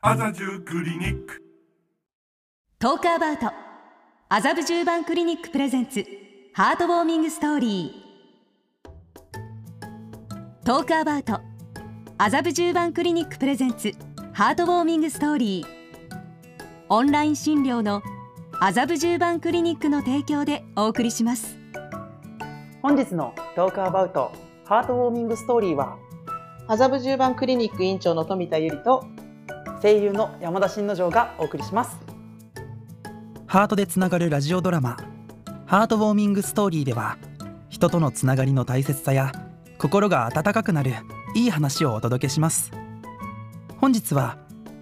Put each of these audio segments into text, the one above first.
麻布クリニックトークアバウト。麻布十番クリニックプレゼンツ。ハートウォーミングストーリー。トークアバウト。麻布十番クリニックプレゼンツ。ハートウォーミングストーリー。オンライン診療の麻布十番クリニックの提供でお送りします。本日のトークアバウト。ハートウォーミングストーリーは麻布十番クリニック院長の富田由里と声優の山田真之丞がお送りします。ハートでつながるラジオドラマ「ハートウォーミングストーリー」では人とのつながりの大切さや心が温かくなるいい話をお届けします。本日は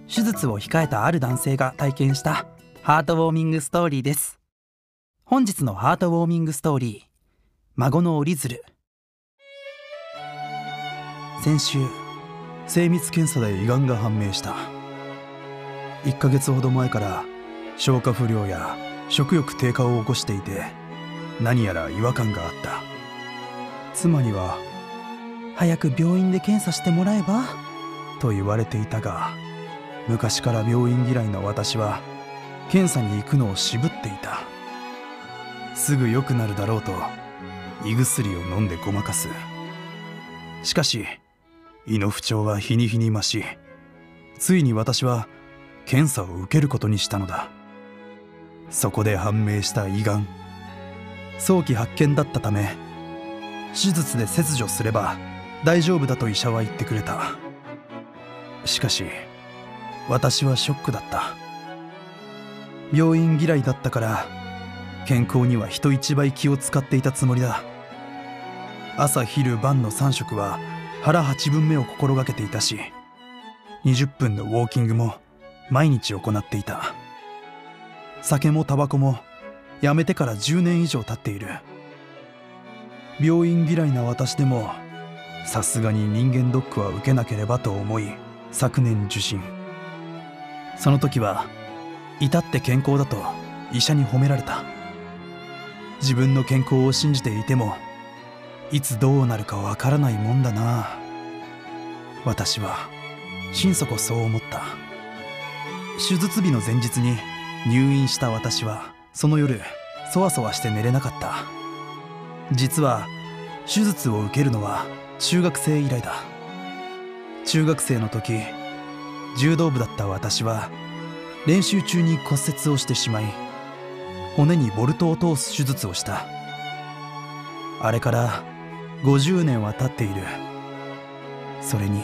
手術を控えたある男性が体験したハートウォーミングストーリーです。本日のハートウォーミングストーリー孫の折り鶴。先週精密検査で胃がんが判明した。1ヶ月ほど前から消化不良や食欲低下を起こしていて何やら違和感があった。妻には「早く病院で検査してもらえば?」と言われていたが昔から病院嫌いの私は検査に行くのを渋っていた。すぐ良くなるだろうと胃薬を飲んでごまかす。しかし胃の不調は日に日に増しついに私は検査を受けることにしたのだ。そこで判明した胃がん。早期発見だったため手術で切除すれば大丈夫だと医者は言ってくれた。しかし私はショックだった。病院嫌いだったから健康には人一倍気を使っていたつもりだ。朝昼晩の3食は腹8分目を心がけていたし20分のウォーキングも毎日行っていた。酒もタバコもやめてから10年以上経っている。病院嫌いな私でもさすがに人間ドックは受けなければと思い昨年受診。その時は至って健康だと医者に褒められた。自分の健康を信じていてもいつどうなるかわからないもんだな。私は心底そう思った。手術日の前日に入院した私はその夜そわそわして寝れなかった。実は手術を受けるのは中学生以来だ。中学生の時柔道部だった私は練習中に骨折をしてしまい骨にボルトを通す手術をした。あれから50年は経っている。それに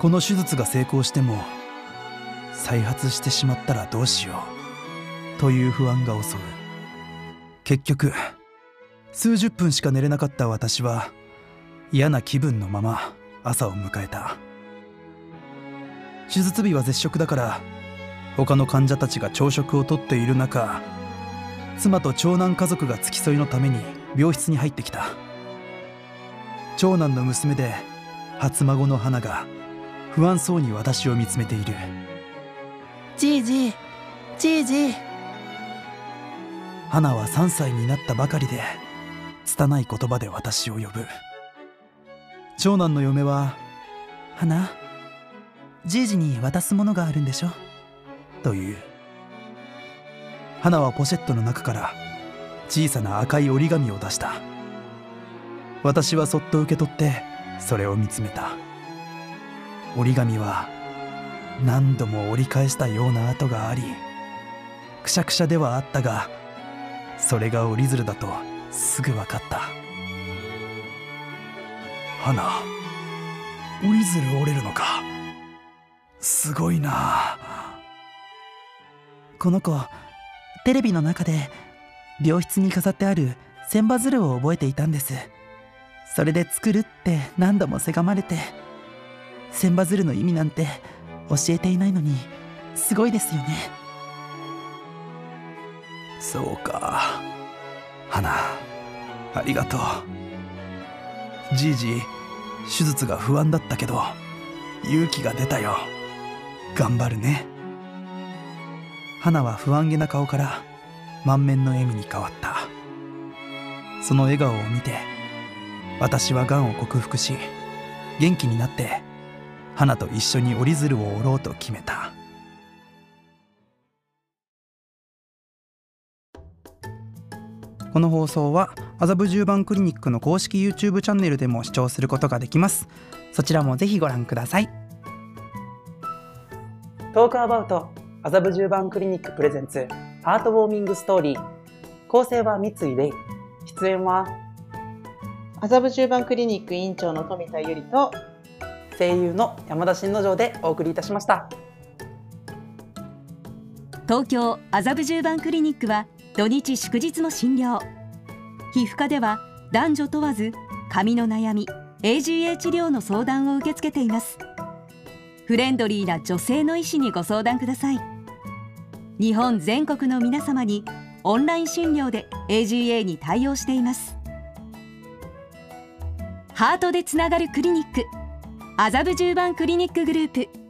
この手術が成功しても再発してしまったらどうしよう。という不安が襲う。結局数十分しか寝れなかった私は嫌な気分のまま朝を迎えた。手術日は絶食だから他の患者たちが朝食をとっている中妻と長男家族が付き添いのために病室に入ってきた。長男の娘で初孫の花が不安そうに私を見つめている。じいじじいじ花は3歳になったばかりで拙い言葉で私を呼ぶ。長男の嫁は「花じいじに渡すものがあるんでしょ?」という。花はポシェットの中から小さな赤い折り紙を出した。私はそっと受け取ってそれを見つめた。折り紙は何度も折り返したような跡がありくしゃくしゃではあったがそれが折り鶴だとすぐ分かった。花折り鶴折れるのか？すごいな。この子テレビの中で病室に飾ってある千羽鶴を覚えていたんです。それで作るって何度もせがまれて千羽鶴の意味なんて教えていないのにすごいですよね。そうか。花ありがとう。じいじ手術が不安だったけど勇気が出たよ。頑張るね。花は不安げな顔から満面の笑みに変わった。その笑顔を見て私はがんを克服し元気になって花と一緒に折り鶴を折ろうと決めた。この放送は麻布十番クリニックの公式 YouTube チャンネルでも視聴することができます。そちらもぜひご覧ください。トークアバウト麻布十番クリニックプレゼンツハートウォーミングストーリー構成は三井レイ出演は？麻布十番クリニック院長の富田由里と声優の山田新之丞でお送りいたしました。東京麻布十番クリニックは土日祝日も診療。皮膚科では男女問わず髪の悩み AGA 治療の相談を受け付けています。フレンドリーな女性の医師にご相談ください。日本全国の皆様にオンライン診療で AGA に対応しています。ハートでつながるクリニック。麻布十番クリニックグループ